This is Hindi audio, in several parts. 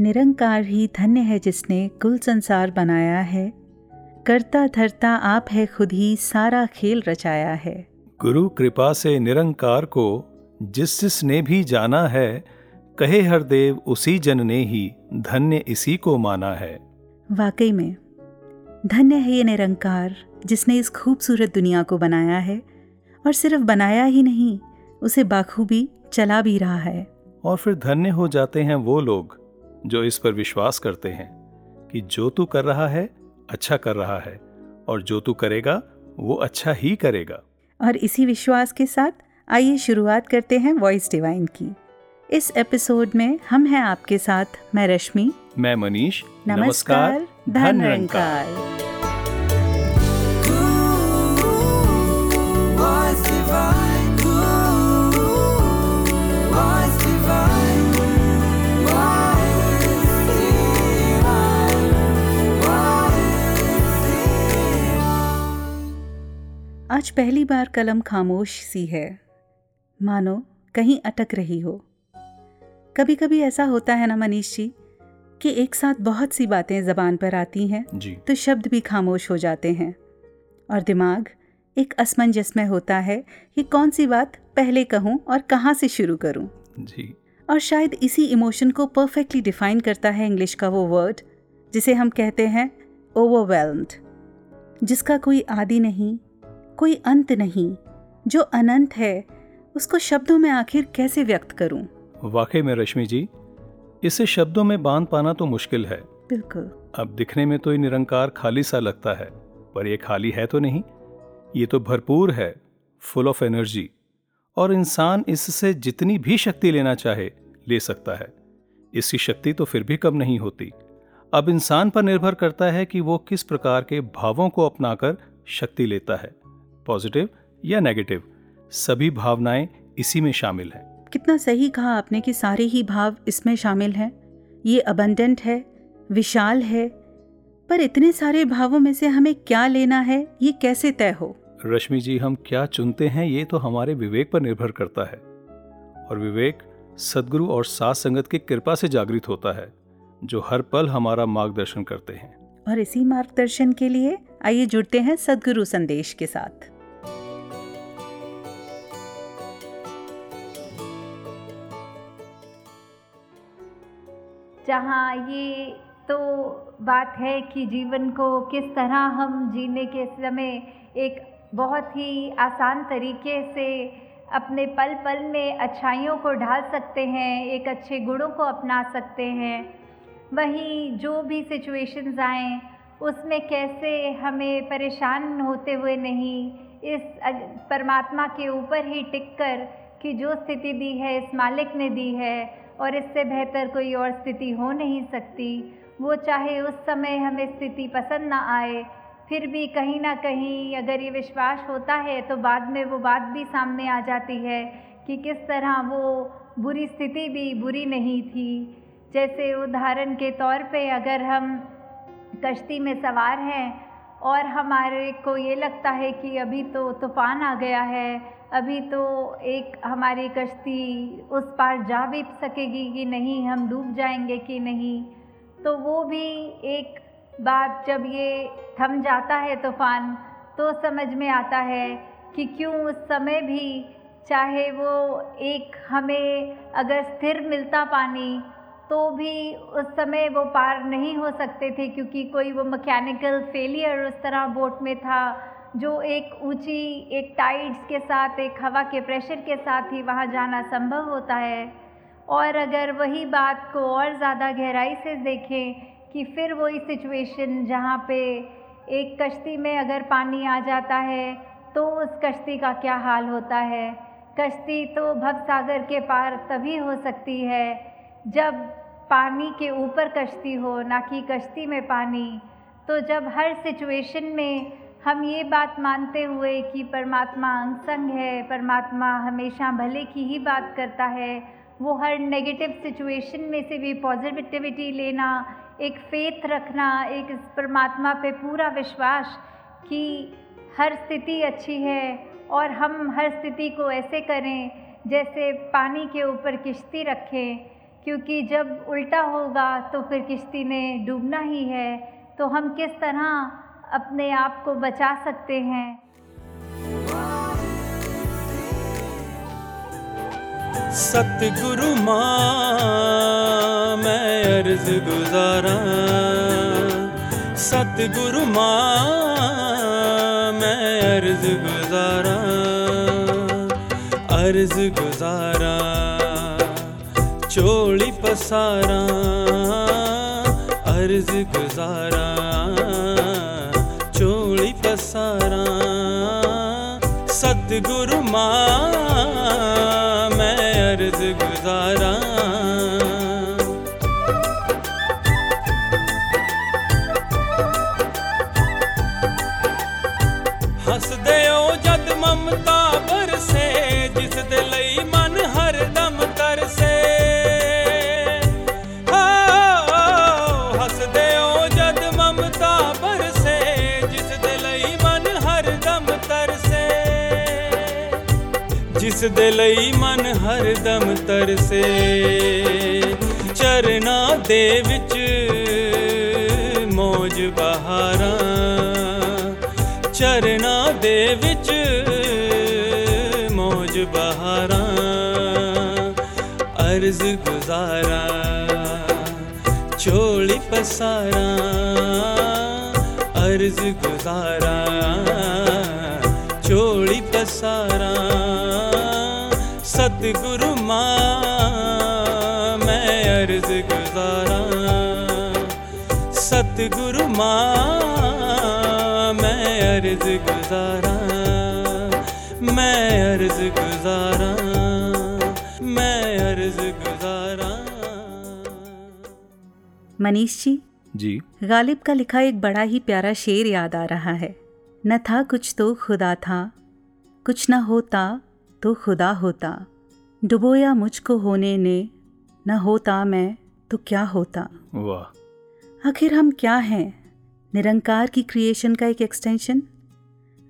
निरंकार ही धन्य है जिसने कुल संसार बनाया है। करता धरता आप है खुद ही सारा खेल रचाया है। गुरु कृपा से निरंकार को जिस जिसने भी जाना है कहे हर देव उसी जन ने ही धन्य इसी को माना है। वाकई में धन्य है ये निरंकार जिसने इस खूबसूरत दुनिया को बनाया है और सिर्फ़ बनाया ही नहीं उसे बाखूबी चला भी रहा है। और फिर धन्य हो जाते हैं वो लोग जो इस पर विश्वास करते हैं कि जो तू कर रहा है अच्छा कर रहा है और जो तू करेगा वो अच्छा ही करेगा। और इसी विश्वास के साथ आइए शुरुआत करते हैं वॉइस डिवाइन की। इस एपिसोड में हम हैं आपके साथ मैं रश्मि। मैं मनीष। नमस्कार धन रंकार, आज पहली बार कलम खामोश सी है। मानो कहीं अटक रही हो। कभी कभी ऐसा होता है ना मनीष जी कि एक साथ बहुत सी बातें जबान पर आती हैं तो शब्द भी खामोश हो जाते हैं। और दिमाग एक असमंजस में होता है कि कौन सी बात पहले कहूँ और कहाँ से शुरू करूँ। जी। और शायद इसी इमोशन को परफेक्टली डिफाइन करता है इंग्लिश का वो वर्ड जिसे हम कहते हैं ओवरवेल्म्ड जिसका कोई आदि नहीं कोई अंत नहीं। जो अनंत है उसको शब्दों में आखिर कैसे व्यक्त करूँ? वाकई में रश्मि जी इसे शब्दों में बाँध पाना तो मुश्किल है। बिल्कुल। अब दिखने में तो ये निरंकार खाली सा लगता है पर ये खाली है तो नहीं। ये तो भरपूर है फुल ऑफ़ एनर्जी और इंसान इससे जितनी भी शक्ति लेना चाहे ले सकता है। इसकी शक्ति तो फिर भी कम नहीं होती। अब इंसान पर निर्भर करता है कि वो किस प्रकार के भावों को अपनाकर शक्ति लेता है। पॉजिटिव या नेगेटिव सभी भावनाएँ इसी में शामिल हैं। कितना सही कहा आपने कि सारे ही भाव इसमें शामिल हैं। ये अबंडेंट है विशाल है पर इतने सारे भावों में से हमें क्या लेना है ये कैसे तय हो? रश्मि जी हम क्या चुनते हैं ये तो हमारे विवेक पर निर्भर करता है। और विवेक सदगुरु और साथ संगत की कृपा से जागृत होता है जो हर पल हमारा मार्गदर्शन करते हैं। और इसी मार्गदर्शन के लिए आइए जुड़ते हैं सदगुरु संदेश के साथ। जहाँ ये तो बात है कि जीवन को किस तरह हम जीने के समय एक बहुत ही आसान तरीके से अपने पल पल में अच्छाइयों को ढाल सकते हैं, एक अच्छे गुणों को अपना सकते हैं। वहीं जो भी सिचुएशंस आएँ उसमें कैसे हमें परेशान होते हुए नहीं, इस परमात्मा के ऊपर ही टिक कर कि जो स्थिति दी है, इस मालिक ने दी है, और इससे बेहतर कोई और स्थिति हो नहीं सकती। वो चाहे उस समय हमें स्थिति पसंद ना आए, फिर भी कहीं ना कहीं अगर ये विश्वास होता है तो बाद में वो बात भी सामने आ जाती है कि किस तरह वो बुरी स्थिति भी बुरी नहीं थी। जैसे उदाहरण के तौर पे अगर हम कश्ती में सवार हैं और हमारे को ये लगता है कि अभी तो तूफ़ान आ गया है, अभी तो एक हमारी कश्ती उस पार जा भी सकेगी कि नहीं, हम डूब जाएँगे कि नहीं। तो वो भी एक बात जब ये थम जाता है तूफ़ान तो समझ में आता है कि क्यों उस समय भी चाहे वो एक हमें अगर स्थिर मिलता पानी तो भी उस समय वो पार नहीं हो सकते थे क्योंकि कोई वो मैकेनिकल फेलियर उस तरह बोट में था, जो एक ऊँची, एक टाइड्स के साथ, एक हवा के प्रेशर के साथ ही वहाँ जाना संभव होता है। और अगर वही बात को और ज़्यादा गहराई से देखें कि फिर वही सिचुएशन जहाँ पे एक कश्ती में अगर पानी आ जाता है तो उस कश्ती का क्या हाल होता है? कश्ती तो भव सागर के पार तभी हो सकती है, जब पानी के ऊपर कश्ती हो, ना कि कश्ती में पानी। तो जब हर सिचुएशन में हम ये बात मानते हुए कि परमात्मा अंगसंग है, परमात्मा हमेशा भले की ही बात करता है, वो हर नेगेटिव सिचुएशन में से भी पॉजिटिविटी लेना, एक फेथ रखना, एक इस परमात्मा पे पूरा विश्वास कि हर स्थिति अच्छी है और हम हर स्थिति को ऐसे करें जैसे पानी के ऊपर किश्ती रखें। क्योंकि जब उल्टा होगा तो फिर किश्ती ने डूबना ही है। तो हम किस तरह अपने आप को बचा सकते हैं? सतगुरु माँ अर्ज़ गुजारा। सतगुरु मैं अर्ज़ गुजारा। अर्ज़ गुजारा। चोली पसारा अर्ज़ गुजारा चोली पसारा सतगुरु माँ मैं अर्ज़ गुजारा ਜਿਸ ਦੇ ਲਈ ਮਨ ਹਰਦਮ ਤਰਸੇ ਚਰਨਾ ਦੇ ਵਿੱਚ ਮੌਜ ਬਹਾਰਾਂ ਚਰਨਾ ਦੇ ਵਿੱਚ ਮੌਜ ਬਹਾਰਾਂ ਅਰਜ਼ ਗੁਜ਼ਾਰਾ ਚੋਲੀ ਪਸਾਰਾ ਅਰਜ਼ ਗੁਜ਼ਾਰਾ ਚੋਲੀ ਪਸਾਰਾ सतगुरु माँ मैं अर्ज़ गुजारा सतगुरु माँ मैं अर्ज़ गुजारा मैं अर्ज़ गुजारा मैं अर्ज़ गुजारा मनीष जी जी। गालिब का लिखा एक बड़ा ही प्यारा शेर याद आ रहा है। न था कुछ तो खुदा था कुछ न होता तो खुदा होता। डुबोया मुझको होने ने न होता मैं तो क्या होता? वाह। आखिर हम क्या हैं? निरंकार की क्रिएशन का एक extension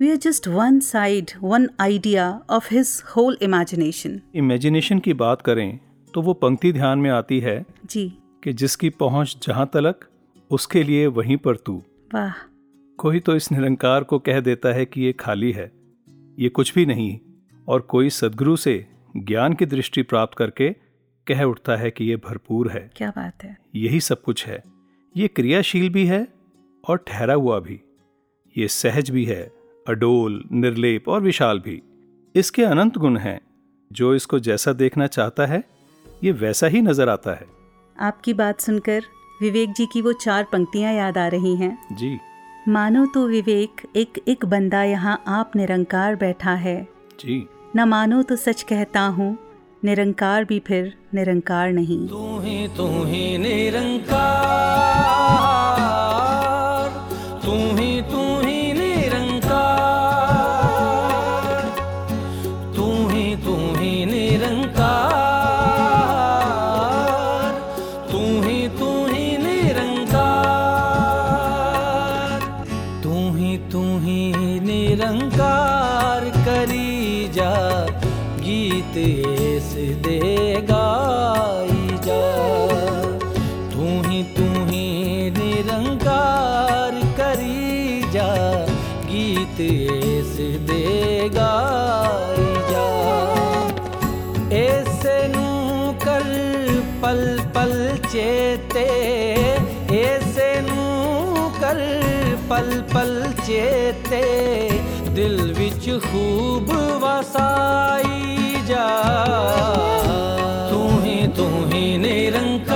we are just one side one idea of his whole imagination imagination की बात करें तो वो पंक्ति ध्यान में आती है जी। कि जिसकी पहुँच जहाँ तलक उसके लिए वहीं पर तू। वाह। कोई तो इस निरंकार को कह देता है कि ये खाली है ये कुछ भी नहीं। और कोई सदगुरु से ज्ञान की दृष्टि प्राप्त करके कह उठता है कि ये भरपूर है। क्या बात है? यही सब कुछ है। ये क्रियाशील भी है और ठहरा हुआ भी। ये सहज भी है अडोल निर्लेप और विशाल भी। इसके अनंत गुण हैं। जो इसको जैसा देखना चाहता है ये वैसा ही नज़र आता है। आपकी बात सुनकर विवेक जी की वो चार पंक्तियाँ याद आ रही हैं। जी। मानो तो विवेक एक एक बंदा यहाँ आप निरंकार बैठा है। जी। न मानो तो सच कहता हूँ, निरंकार भी फिर निरंकार नहीं। तू ही तू ही निरंकार। तू ही निरंकार करी जा, गीत ऐसे देगा जा। तू ही तू ही निरंकार करी जा, गीत ऐसे देगा जा। ऐसे नू कर पल पल चेते, ऐसे नू कर पल पल दल वसाहि त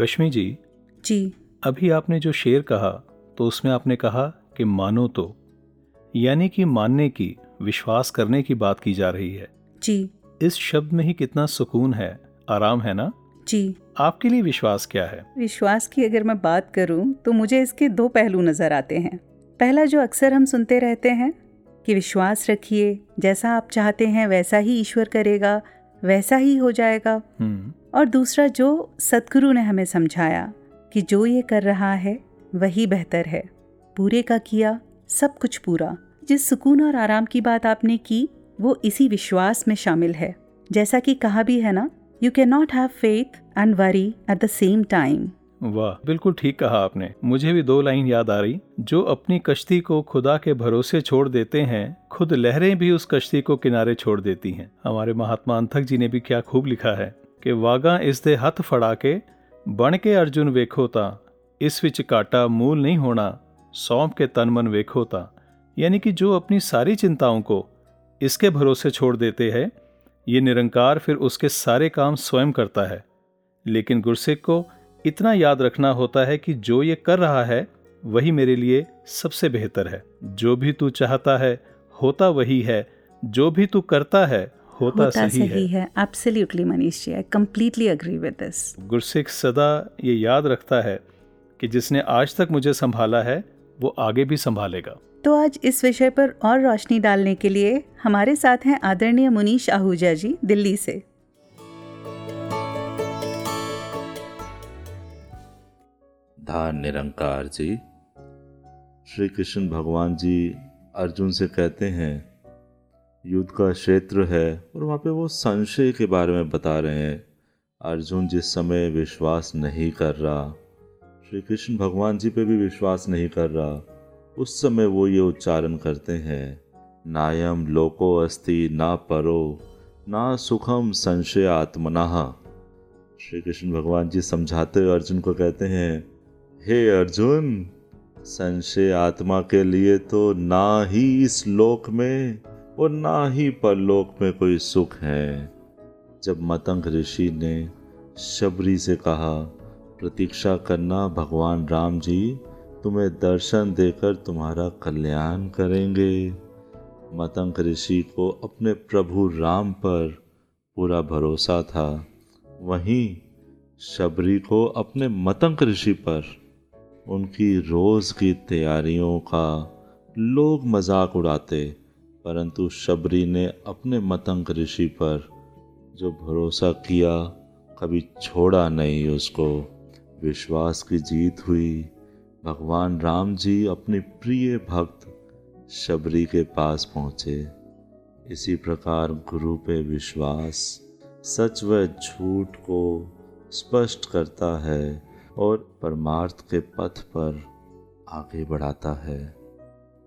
रश्मि जी जी। अभी आपने जो शेर कहा तो उसमें आपने कहा कि मानो तो यानी कि मानने की विश्वास करने की बात की जा रही है। जी। इस शब्द में ही कितना सुकून है आराम है ना? जी। आपके लिए विश्वास क्या है? विश्वास की अगर मैं बात करूँ तो मुझे इसके दो पहलू नज़र आते हैं। पहला जो अक्सर हम सुनते रहते हैं कि विश्वास रखिए जैसा आप चाहते हैं वैसा ही ईश्वर करेगा वैसा ही हो जाएगा। हम्म। और दूसरा जो सतगुरु ने हमें समझाया कि जो ये कर रहा है, वही बेहतर है। पूरे का किया, सब कुछ पूरा। जिस सुकून और आराम की बात आपने की, वो इसी विश्वास में शामिल है। जैसा कि कहा भी है ना you can not have faith and worry at the same time वाह, बिल्कुल ठीक कहा आपने। मुझे भी दो लाइन याद आ रही। जो अपनी कश्ती को खुदा के भरोसे छोड़ देते हैं, खुद लहरें भी उस कश्ती को किनारे छोड़ देती हैं। हमारे महात्मा अंथक जी ने भी क्या खूब लिखा है। कि वागा इस दे हथ फड़ा के बन के अर्जुन ਵੇਖੋ ਤਾਂ इस विच काटा मूल नहीं होना सौंप के तन मन ਵੇਖੋ ਤਾਂ यानी कि जो अपनी सारी चिंताओं को इसके भरोसे छोड़ देते हैं ये निरंकार फिर उसके सारे काम स्वयं करता है लेकिन गुरसिख को इतना याद रखना होता है कि जो ये कर रहा है वही मेरे लिए सबसे बेहतर है जो भी तू चाहता है होता वही है जो भी तू करता है होता, होता सही, सही है। Absolutely Manish ji I completely agree with this Gursikh सदा ये याद रखता है कि जिसने आज तक मुझे संभाला है वो आगे भी संभालेगा। तो आज इस विषय पर और रोशनी डालने के लिए हमारे साथ हैं आदरणीय मुनीश आहूजा जी दिल्ली से। धार निरंकार जी श्री कृष्ण भगवान जी अर्जुन से कहते हैं युद्ध का क्षेत्र है और वहाँ पे वो संशय के बारे में बता रहे हैं। अर्जुन जिस समय विश्वास नहीं कर रहा श्री कृष्ण भगवान जी पे भी विश्वास नहीं कर रहा, उस समय वो ये उच्चारण करते हैं, नायम लोको अस्ति ना परो, ना सुखम संशय आत्मनाह श्री कृष्ण भगवान जी समझाते हुए अर्जुन को कहते हैं, हे अर्जुन, संशय आत्मा के लिए तो ना ही इस लोक में और ना ही परलोक में कोई सुख है। जब मतंग ऋषि ने शबरी से कहा, प्रतीक्षा करना भगवान राम जी, तुम्हें दर्शन देकर तुम्हारा कल्याण करेंगे। मतंग ऋषि को अपने प्रभु राम पर पूरा भरोसा था। वहीं शबरी को अपने मतंग ऋषि पर, उनकी रोज़ की तैयारियों का लोग मज़ाक उड़ाते परंतु शबरी ने अपने मतंग ऋषि पर जो भरोसा किया, कभी छोड़ा नहीं उसको। विश्वास की जीत हुई। भगवान राम जी अपने प्रिय भक्त शबरी के पास पहुँचे। इसी प्रकार गुरु पे विश्वास सच व झूठ को स्पष्ट करता है और परमार्थ के पथ पर आगे बढ़ाता है।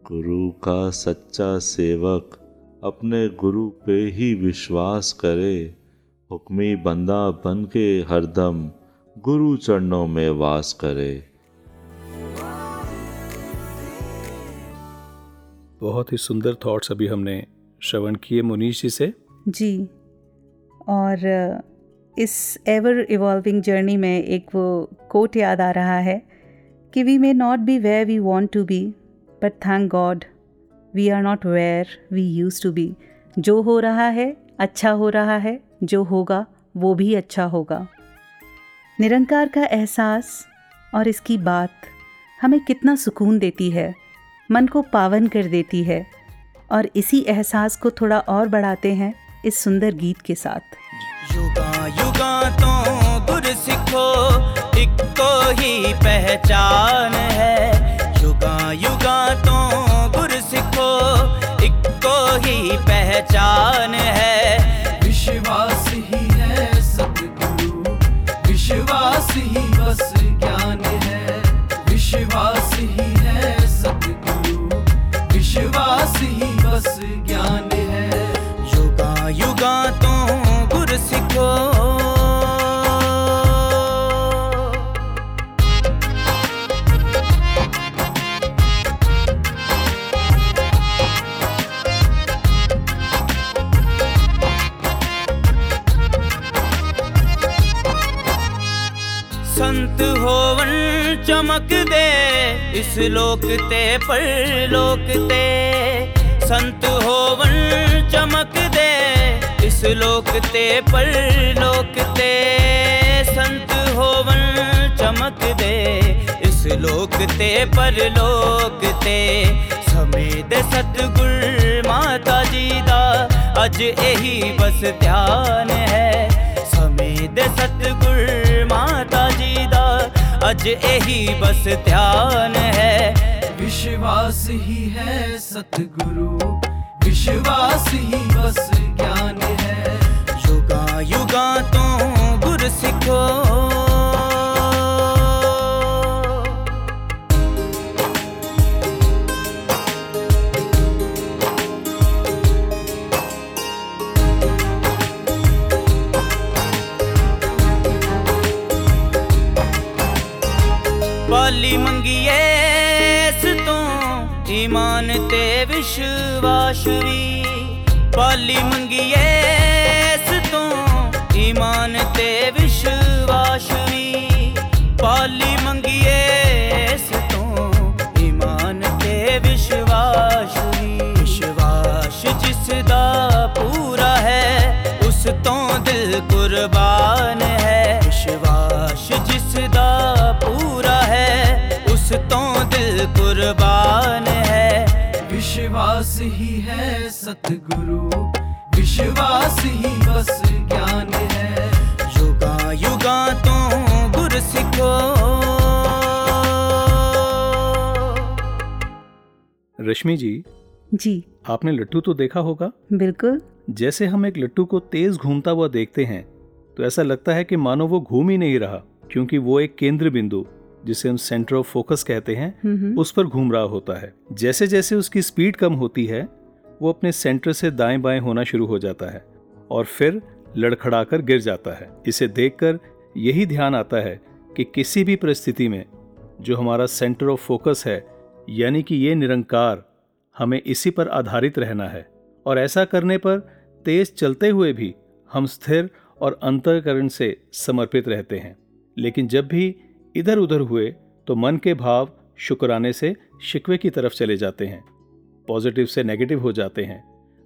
गुरु का सच्चा सेवक अपने गुरु पे ही विश्वास करे। हुक्मी बंदा बन के हरदम गुरु चरणों में वास करे। बहुत ही सुंदर थॉट्स अभी हमने श्रवण किए मुनीश जी से। जी और इस एवर इवॉल्विंग जर्नी में एक वो कोट याद आ रहा है कि we may not be where we want to be but thank God we are not where we used to be जो हो रहा है अच्छा हो रहा है, जो होगा, वो भी अच्छा होगा। निरंकार का एहसास और इसकी बात हमें कितना सुकून देती है, मन को पावन कर देती है और इसी एहसास को थोड़ा और बढ़ाते हैं इस सुंदर गीत के साथ। युगा युगा तो गुर सिखो इको ही पहचान है। युगा तो गुर सिखो इको ही पहचान है। ਲੋਕ ਤੇ ਪਰਲੋਕ ਤੇ ਸੰਤ ਹੋਵਨ ਚਮਕਦੇ। ਇਸ ਲੋਕ ਤੇ ਪਰਲੋਕ ਤੇ ਸੰਤ ਹੋਵਨ ਚਮਕਦੇ। ਇਸ ਲੋਕ ਤੇ ਪਰਲੋਕ ਤੇ ਸਮੇਂ ਦੇ ਸਤਗੁਰ ਮਾਤਾ ਜੀ ਦਾ ਅੱਜ ਇਹੀ ਬਸ ਧਿਆਨ ਹੈ। ਸਮੇਂ ਦੇ ਸਤਗੁਰ ਮਾਤਾ ਜੀ ਦਾ अज यही बस ध्यान है। विश्वास ही है सतगुरु विश्वास ही बस ज्ञान है। युगा युगा तो गुर सिखो ਪਾਲੀ ਮੰਗੀਏ ਇਸ ਤੋਂ। ਈਮਾਨ ਤੇ ਵਿਸ਼ਵਾਸ ਵੀ। ਪਾਲੀ ਮੰਗੀਏ विश्वास ही है सतगुरु। विश्वास ही बस ज्ञान है। युगा युगा तो गुरु सिखो। रश्मि जी जी। आपने लट्टू तो देखा होगा? बिल्कुल। जैसे हम एक लट्टू को तेज घूमता हुआ देखते हैं तो ऐसा लगता है कि मानो वो घूम ही नहीं रहा क्योंकि वो एक केंद्र बिंदु। जिसे हम सेंटर ऑफ़ फोकस कहते हैं उस पर घूम रहा होता है। जैसे जैसे उसकी स्पीड कम होती है वो अपने सेंटर से दाएँ बाएँ होना शुरू हो जाता है और फिर लड़खड़ाकर गिर जाता है। इसे देखकर यही ध्यान आता है कि किसी भी परिस्थिति में जो हमारा सेंटर ऑफ़ फोकस है यानी कि ये निरंकार हमें इसी पर आधारित रहना है और ऐसा करने पर तेज चलते हुए भी हम स्थिर और अंतःकरण से समर्पित रहते हैं। लेकिन जब भी इधर उधर हुए तो मन के भाव शुक्राने से शिकवे की तरफ़ चले जाते हैं। पॉजिटिव से नेगेटिव हो जाते हैं।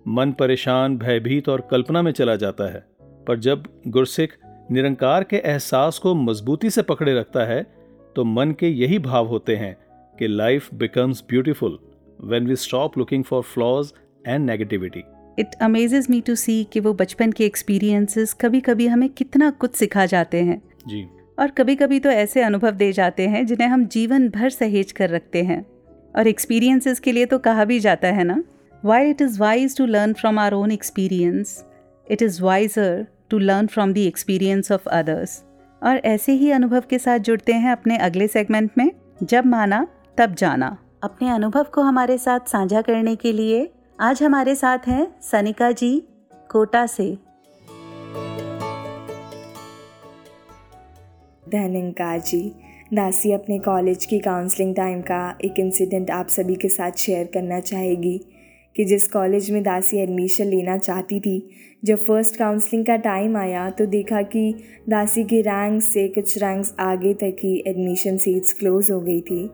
मन परेशान भयभीत और कल्पना में चला जाता है। पर जब गुरसिख निरंकार के एहसास को मजबूती से पकड़े रखता है तो मन के यही भाव होते हैं कि life becomes beautiful when we stop looking for flaws and negativity it amazes me to see कि वो बचपन के एक्सपीरियंसेस कभी कभी हमें कितना कुछ सिखा जाते हैं। जी। और कभी कभी तो ऐसे अनुभव दे जाते हैं जिन्हें हम जीवन भर सहेज कर रखते हैं। और एक्सपीरियंसेस के लिए तो कहा भी जाता है ना? Why it is wise to learn from our own experience it is wiser to learn from the experience of others और ऐसे ही अनुभव के साथ जुड़ते हैं अपने अगले सेगमेंट में, जब माना, तब जाना। अपने अनुभव को हमारे साथ साझा करने के लिए आज हमारे साथ हैं सनिका जी, कोटा से। धनंकार जी दासी अपने कॉलेज की काउंसलिंग टाइम का एक इंसिडेंट आप सभी के साथ शेयर करना चाहेगी कि जिस कॉलेज में दासी एडमिशन लेना चाहती थी, जब फ़र्स्ट काउंसलिंग का टाइम आया तो देखा कि दासी की रैंक से कुछ रैंक्स आगे तक ही एडमिशन सीट्स क्लोज हो गई थी।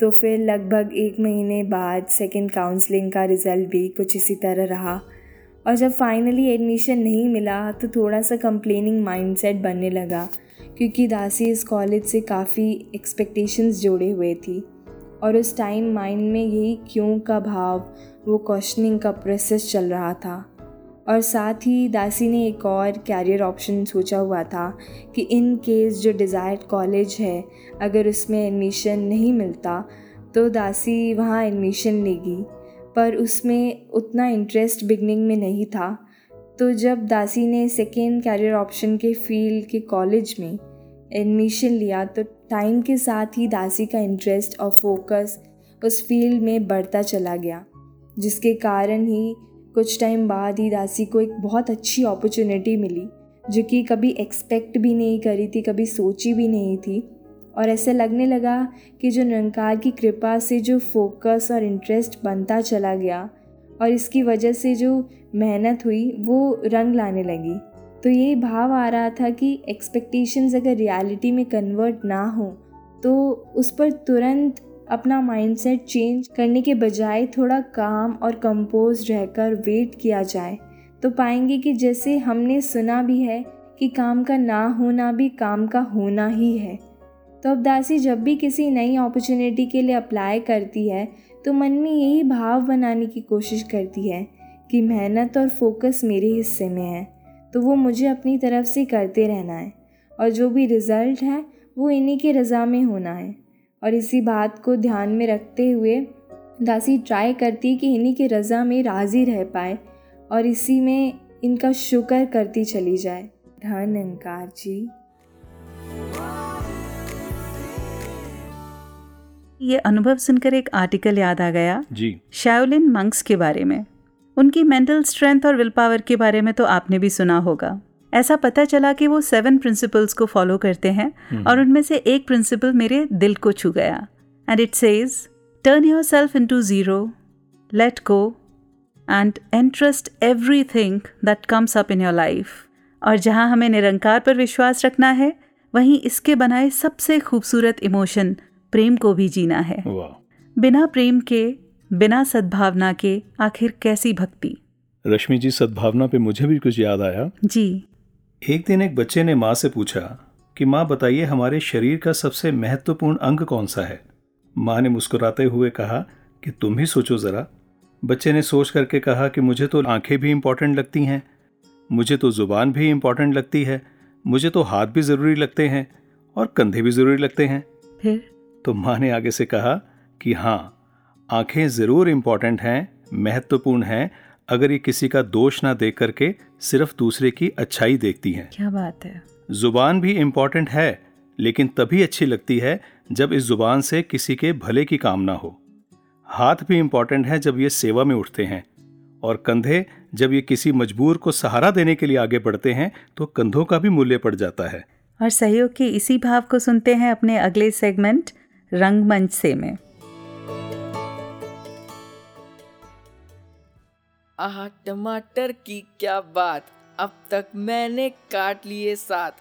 तो फिर लगभग एक महीने बाद सेकेंड काउंसलिंग का रिज़ल्ट भी कुछ इसी तरह रहा और जब फाइनली एडमिशन नहीं मिला तो थोड़ा सा कंप्लेनिंग माइंडसेट बनने लगा। क्योंकि दासी इस कॉलेज से काफ़ी एक्सपेक्टेशंस जोड़े हुए थी। और उस टाइम माइंड में यही क्यों का भाव, वो क्वेश्चनिंग का प्रोसेस चल रहा था। और साथ ही दासी ने एक और कैरियर ऑप्शन सोचा हुआ था कि इन केस जो डिज़ायर्ड कॉलेज है, अगर उसमें एडमिशन नहीं मिलता तो दासी वहाँ एडमिशन लेगी। पर उसमें उतना इंटरेस्ट बिगनिंग में नहीं था। तो जब दासी ने सेकेंड कैरियर ऑप्शन के फ़ील्ड के कॉलेज में एडमिशन लिया तो टाइम के साथ ही दासी का इंटरेस्ट और फोकस उस फ़ील्ड में बढ़ता चला गया, जिसके कारण ही कुछ टाइम बाद ही दासी को एक बहुत अच्छी अपॉर्चुनिटी मिली, जो कि कभी एक्सपेक्ट भी नहीं करी थी, कभी सोची भी नहीं थी। और ऐसे लगने लगा कि जो निरंकार की कृपा से जो फोकस और इंटरेस्ट बनता चला गया, और इसकी वजह से जो मेहनत हुई, वो रंग लाने लगी। तो ये भाव आ रहा था कि एक्सपेक्टेशंस अगर रियलिटी में कन्वर्ट ना हो तो उस पर तुरंत अपना माइंडसेट चेंज करने के बजाय थोड़ा काम और कंपोज रहकर वेट किया जाए। तो पाएँगे कि जैसे हमने सुना भी है कि काम का ना होना भी काम का होना ही है। तो अब दासी, जब भी किसी नई अपॉर्चुनिटी के लिए अप्लाई करती है तो मन में यही भाव बनाने की कोशिश करती है कि मेहनत और फोकस मेरे हिस्से में है तो वो मुझे अपनी तरफ़ से करते रहना है और जो भी रिज़ल्ट है वो इन्हीं के रज़ा में होना है। और इसी बात को ध्यान में रखते हुए दासी ट्राई करती कि इन्हीं के रज़ा में राज़ी रह पाए और इसी में इनका शुक्र करती चली जाए। धन अंकार जी। ये अनुभव सुनकर एक आर्टिकल याद आ गया। जी। शाओलिन मंक्स के बारे में। उनकी मेंटल स्ट्रेंथ और विल पावर के बारे में तो आपने भी सुना होगा। ऐसा पता चला कि वो सेवन प्रिंसिपल्स को फॉलो करते हैं और उनमें से एक प्रिंसिपल मेरे दिल को छू गया। And it says turn yourself into zero let go and entrust everything that comes up in your life और जहाँ हमें निरंकार पर विश्वास रखना है वहीं इसके बनाए सबसे खूबसूरत इमोशन प्रेम को भी जीना है। बिना प्रेम के बिना सद्भावना के आखिर कैसी भक्ति? रश्मि जी सद्भावना पे मुझे भी कुछ याद आया। जी। एक दिन एक बच्चे ने माँ से पूछा कि माँ बताइए हमारे शरीर का सबसे महत्वपूर्ण अंग कौन सा है? माँ ने मुस्कुराते हुए कहा कि तुम ही सोचो ज़रा। बच्चे ने सोच करके कहा कि मुझे तो आँखें भी इंपॉर्टेंट लगती हैं। मुझे तो ज़ुबान भी इंपॉर्टेंट लगती है। मुझे तो हाथ भी ज़रूरी लगते हैं और कंधे भी ज़रूरी लगते हैं। फिर? तो माँ ने आगे से कहा कि हाँ आँखें ज़रूर इंपॉर्टेंट हैं महत्वपूर्ण हैं अगर ये किसी का दोष ना देख करके सिर्फ़ दूसरे की अच्छाई देखती हैं। क्या बात है? ज़ुबान भी इंपॉर्टेंट है लेकिन तभी अच्छी लगती है जब इस ज़ुबान से किसी के भले की कामना हो। हाथ भी इंपॉर्टेंट है जब ये सेवा में उठते हैं और कंधे जब ये किसी मजबूर को सहारा देने के लिए आगे बढ़ते हैं तो कंधों का भी मूल्य पड़ जाता है। और सहयोग के इसी भाव को सुनते हैं अपने अगले सेगमेंट रंगमंच से में। आह टमाटर की क्या बात। अब तक मैंने काट लिए सात।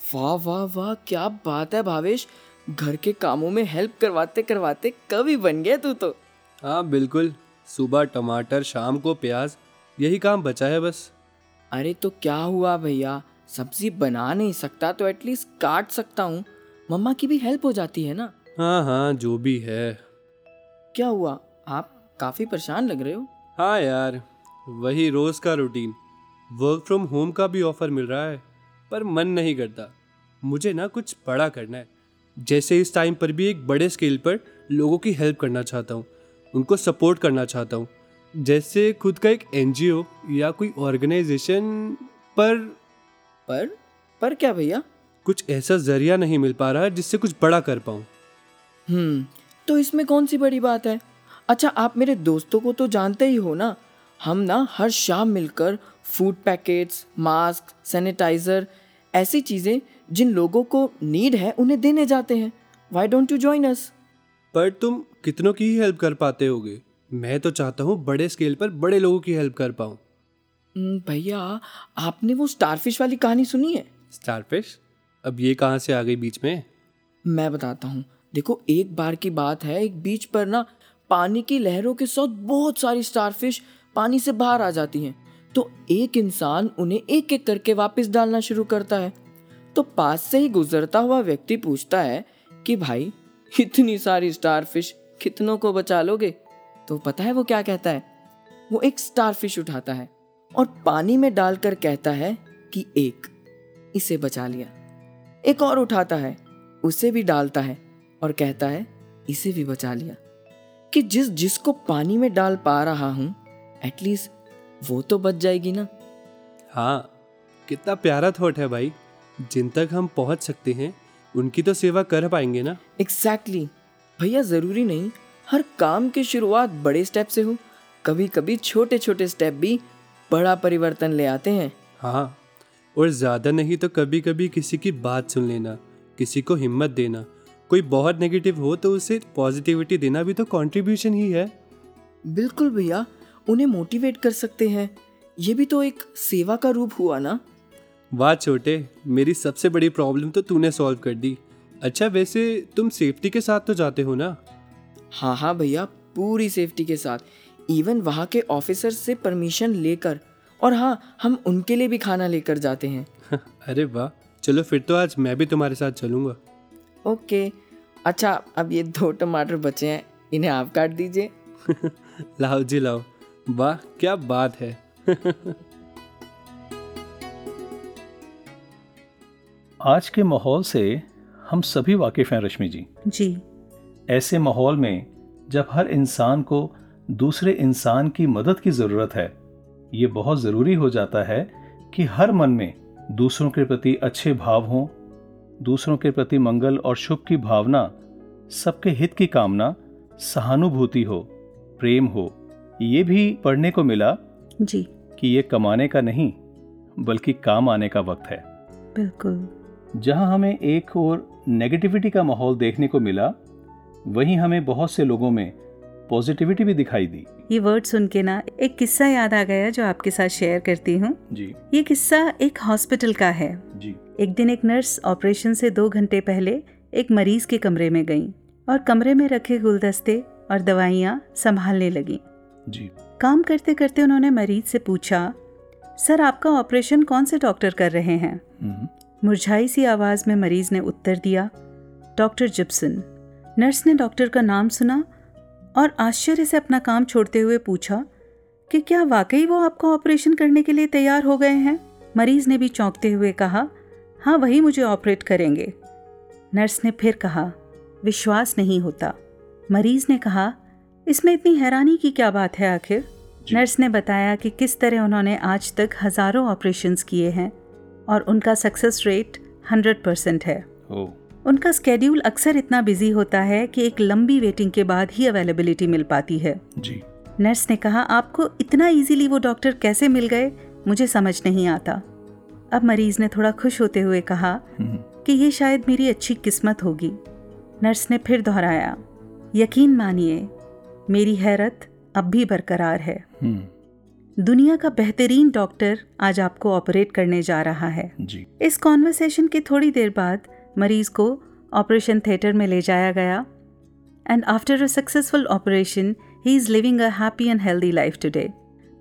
वाह वाह वाह क्या बात है भावेश। घर के कामों में हेल्प करवाते करवाते कभी बन गया तू तो। हाँ बिल्कुल। सुबह टमाटर शाम को प्याज यही काम बचा है बस। अरे तो क्या हुआ भैया? सब्ज़ी बना नहीं सकता तो एटलीस्ट काट सकता हूँ। मम्मा की भी हेल्प हो जाती है ना? हाँ हाँ जो भी है। क्या हुआ? आप काफ़ी परेशान लग रहे हो। हाँ यार वही रोज का रूटीन वर्क फ्रॉम होम का भी ऑफ़र मिल रहा है पर मन नहीं करता। मुझे ना कुछ बड़ा करना है। जैसे इस टाइम पर भी एक बड़े स्केल पर लोगों की हेल्प करना चाहता हूँ उनको सपोर्ट करना चाहता हूँ। जैसे खुद का एक एनजीओ या कोई ऑर्गेनाइजेशन पर पर? पर क्या भैया? कुछ ऐसा ज़रिया नहीं मिल पा रहा है जिससे कुछ बड़ा कर पाऊँ। हम्म तो इसमें कौन सी बड़ी बात है? अच्छा आप मेरे दोस्तों को तो जानते ही हो ना। हम ना हर शाम मिलकर फ़ूड पैकेट्स मास्क सैनिटाइज़र ऐसी चीज़ें जिन लोगों को नीड है उन्हें देने जाते हैं। Why don't you join us पर तुम कितनों की ही हेल्प कर पाते होगे? मैं तो चाहता हूँ बड़े स्केल पर बड़े लोगों की हेल्प कर पाऊँ। हम्म, भैया आपने वो स्टारफिश वाली कहानी सुनी है? स्टारफिश अब ये कहाँ से आ गई बीच में? मैं बताता हूँ। देखो एक बार की बात है एक बीच पर ना पानी की लहरों के साथ बहुत सारी स्टारफिश पानी से बाहर आ जाती हैं। तो एक इंसान उन्हें एक एक करके वापस डालना शुरू करता है। तो पास से ही गुजरता हुआ व्यक्ति पूछता है कि भाई, इतनी सारी स्टारफिश कितनों को बचा लोगे? तो पता है वो क्या कहता है? वो एक स्टारफिश उठाता है और पानी में डालकर कहता है कि एक, इसे बचा लिया। एक और उठाता है, उसे भी डालता है और कहता है, इसे भी बचा लिया। कि जिस जिसको पानी में डाल पा रहा हूँ एटलीस्ट वो तो बच जाएगी ना। हाँ कितना प्यारा थॉट है भाई। जिन तक हम पहुँच सकते हैं उनकी तो सेवा कर पाएँगे ना। Exactly exactly. भैया ज़रूरी नहीं। हर काम की शुरुआत बड़े स्टेप से हो। कभी कभी छोटे छोटे स्टेप भी बड़ा परिवर्तन ले आते हैं। हाँ और ज़्यादा नहीं तो कभी कभी किसी की बात सुन लेना किसी को हिम्मत देना। कोई बहुत नेगेटिव हो तो उसे पॉजिटिविटी देना भी तो कंट्रीब्यूशन ही है। बिल्कुल भैया उन्हें मोटिवेट कर सकते हैं। ये भी तो एक सेवा का रूप हुआ ना? वाह छोटे मेरी सबसे बड़ी प्रॉब्लम तो तूने सॉल्व कर दी। अच्छा वैसे तुम सेफ्टी के साथ तो जाते हो ना? हाँ हाँ भैया पूरी सेफ्टी के साथ। इवन वहाँ के ऑफिसर से परमिशन लेकर और हाँ हम उनके लिए भी खाना लेकर जाते हैं। अरे वाह चलो फिर तो आज मैं भी तुम्हारे साथ चलूँगा। ओके। अच्छा अब ये दो टमाटर बचे हैं इन्हें आप काट दीजिए। लाओ जी लाओ। वाह क्या बात है। आज के माहौल से हम सभी वाकिफ़ हैं रश्मि जी। जी। ऐसे माहौल में जब हर इंसान को दूसरे इंसान की मदद की ज़रूरत है ये बहुत ज़रूरी हो जाता है कि हर मन में दूसरों के प्रति अच्छे भाव हों दूसरों के प्रति मंगल और शुभ की भावना सबके हित की कामना सहानुभूति हो प्रेम हो ये भी पढ़ने को मिला जी। कि ये कमाने का नहीं बल्कि काम आने का वक्त है। बिल्कुल। जहाँ हमें एक और नेगेटिविटी का माहौल देखने को मिला वहीं हमें बहुत से लोगों में पॉजिटिविटी भी दिखाई दी। ये वर्ड सुन के ना एक किस्सा याद आ गया जो आपके साथ शेयर करती हूँ। जी। ये किस्सा एक हॉस्पिटल का है। जी। एक दिन एक नर्स ऑपरेशन से दो घंटे पहले एक मरीज़ के कमरे में गई और कमरे में रखे गुलदस्ते और दवाइयाँ संभालने लगी। जी। काम करते करते उन्होंने मरीज़ से पूछा सर आपका ऑपरेशन कौन से डॉक्टर कर रहे हैं? हम्म, मुरझाई सी आवाज़ में मरीज़ ने उत्तर दिया डॉक्टर जिप्सन। नर्स ने डॉक्टर का नाम सुना और आश्चर्य से अपना काम छोड़ते हुए पूछा कि क्या वाकई वो आपका ऑपरेशन करने के लिए तैयार हो गए हैं? मरीज़ ने भी चौंकते हुए कहा हाँ वही मुझे ऑपरेट करेंगे। नर्स ने फिर कहा विश्वास नहीं होता। मरीज़ ने कहा इसमें इतनी हैरानी की क्या बात है आखिर? नर्स ने बताया कि किस तरह उन्होंने आज तक हज़ारों ऑपरेशंस किए हैं और उनका सक्सेस रेट हंड्रेड परसेंट है। उनका स्केड्यूल अक्सर इतना बिज़ी होता है कि एक लंबी वेटिंग के बाद ही अवेलेबिलिटी मिल पाती है। जी। नर्स ने कहा आपको इतना इजीली वो डॉक्टर कैसे मिल गए? मुझे समझ नहीं आता। अब मरीज़ ने थोड़ा खुश होते हुए कहा हम्म, कि ये शायद मेरी अच्छी किस्मत होगी। नर्स ने फिर दोहराया यकीन मानिए मेरी हैरत अब भी बरकरार है। हम्म, दुनिया का बेहतरीन डॉक्टर आज आपको ऑपरेट करने जा रहा है। जी। इस कॉन्वर्सेशन के थोड़ी देर बाद मरीज़ को ऑपरेशन थिएटर में ले जाया गया। And after a successful operation he is living a happy and healthy life today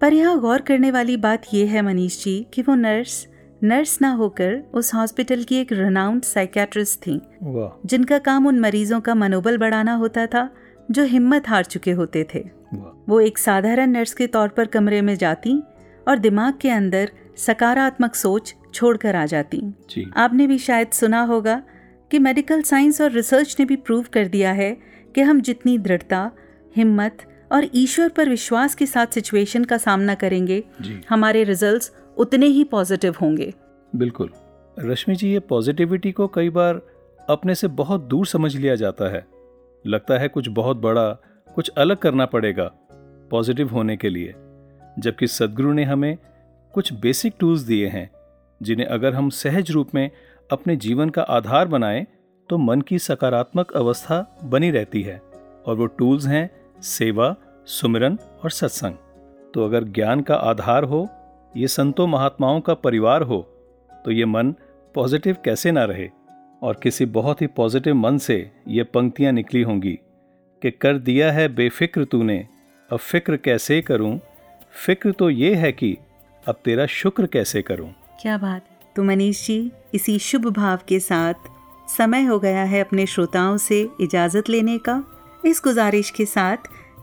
पर यहाँ गौर करने वाली बात यह है मनीष जी कि वो नर्स नर्स ना होकर उस हॉस्पिटल की एक रनाउंड साइकेट्रिस्ट थी जिनका काम उन मरीजों का मनोबल बढ़ाना होता था जो हिम्मत हार चुके होते थे। वो एक साधारण नर्स के तौर पर कमरे में जाती और दिमाग के अंदर सकारात्मक सोच छोड़कर आ जाती। जी। आपने भी शायद सुना होगा कि मेडिकल साइंस और रिसर्च ने भी प्रूव कर दिया है कि हम जितनी दृढ़ता हिम्मत और ईश्वर पर विश्वास के साथ सिचुएशन का सामना करेंगे हमारे रिजल्ट्स उतने ही पॉजिटिव होंगे। बिल्कुल। रश्मि जी, ये पॉजिटिविटी को कई बार अपने से बहुत दूर समझ लिया जाता है। लगता है कुछ बहुत बड़ा, कुछ अलग करना पड़ेगा पॉजिटिव होने के लिए। जबकि सदगुरु ने हमें कुछ बेसिक टूल्स दिए हैं, जिन्हें अगर हम सहज रूप में अपने जीवन का आधार बनाएँ तो मन की सकारात्मक अवस्था बनी रहती है और वो टूल्स हैं सेवा, सुमिरन और सत्संग। तो अगर ज्ञान का आधार हो ये संतों महात्माओं का परिवार हो तो ये मन पॉजिटिव कैसे ना रहे? और किसी बहुत ही पॉजिटिव मन से ये पंक्तियाँ निकली होंगी कि कर दिया है बेफिक्र तूने, अब फ़िक्र कैसे करूँ? फ़िक्र तो ये है कि अब तेरा शुक्र कैसे करूँ? क्या बात तो मनीष जी, इसी शुभ भाव के साथ समय हो गया है अपने श्रोताओं से इजाज़त लेने का। इस गुजारिश के साथ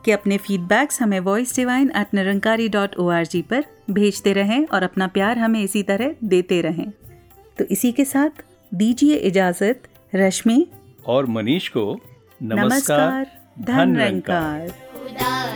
कि अपने फीडबैक्स हमें voice divine at Nirankari dot O R G पर भेजते रहें और अपना प्यार हमें इसी तरह देते रहें तो इसी के साथ दीजिए इजाज़त रश्मि और मनीष को नमस्कार नमस्कार धन रंकार।